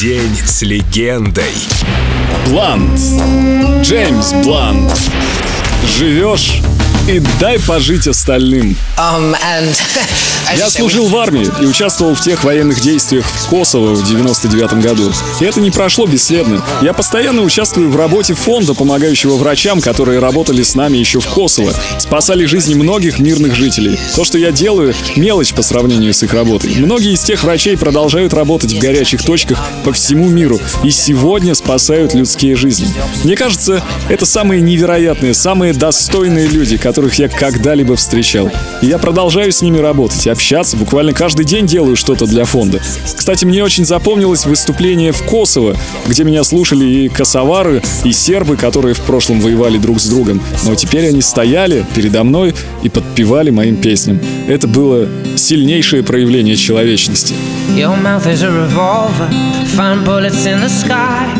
День с легендой. Блант. Джеймс Блант. Живешь и дай пожить остальным. Um, and Я служил в армии и участвовал в тех военных действиях в Косово в 99 году. И это не прошло бесследно. Я постоянно участвую в работе фонда, помогающего врачам, которые работали с нами еще в Косово, спасали жизни многих мирных жителей. То, что я делаю, мелочь по сравнению с их работой. Многие из тех врачей продолжают работать в горячих точках по всему миру и сегодня спасают людские жизни. Мне кажется, это самые невероятные, самые достойные люди, которых я когда-либо встречал. И я продолжаю с ними работать общаться. Буквально каждый день делаю что-то для фонда. Кстати, мне очень запомнилось выступление в Косово, где меня слушали и косовары, и сербы, которые в прошлом воевали друг с другом. Но теперь они стояли передо мной и подпевали моим песням. Это было сильнейшее проявление человечности. Your mouth is a revolver, find bullets in the sky.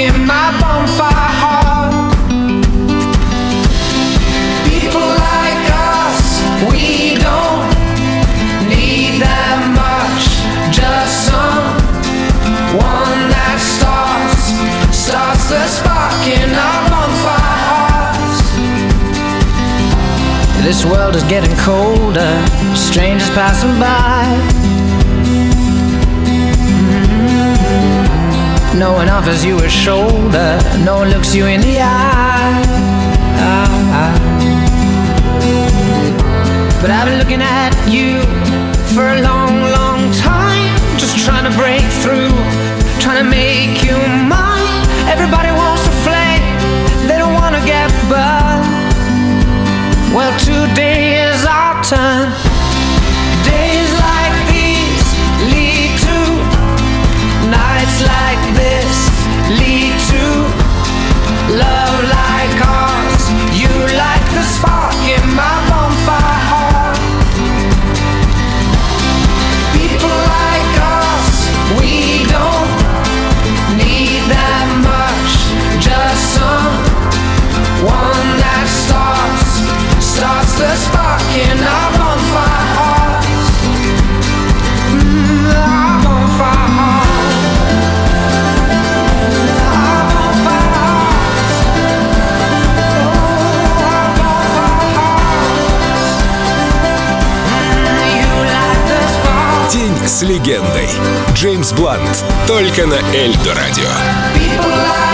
in my bonfire heart. People like us, we don't need that much. Just some one that starts, starts the spark in our bonfire hearts. This world is getting colder, strangers passing by. No one offers you a shoulder, no one looks you in the eye. But I've been looking at you for a long, long time. Just trying to break through, trying to make one that starts, starts the spark in our bonfire hearts. Mm, our bonfire hearts. Our bonfire hearts. Oh, our bonfire hearts. Mm, you like the spark. День с легендой. Джеймс Блант. Только на Эльдо Радио. People like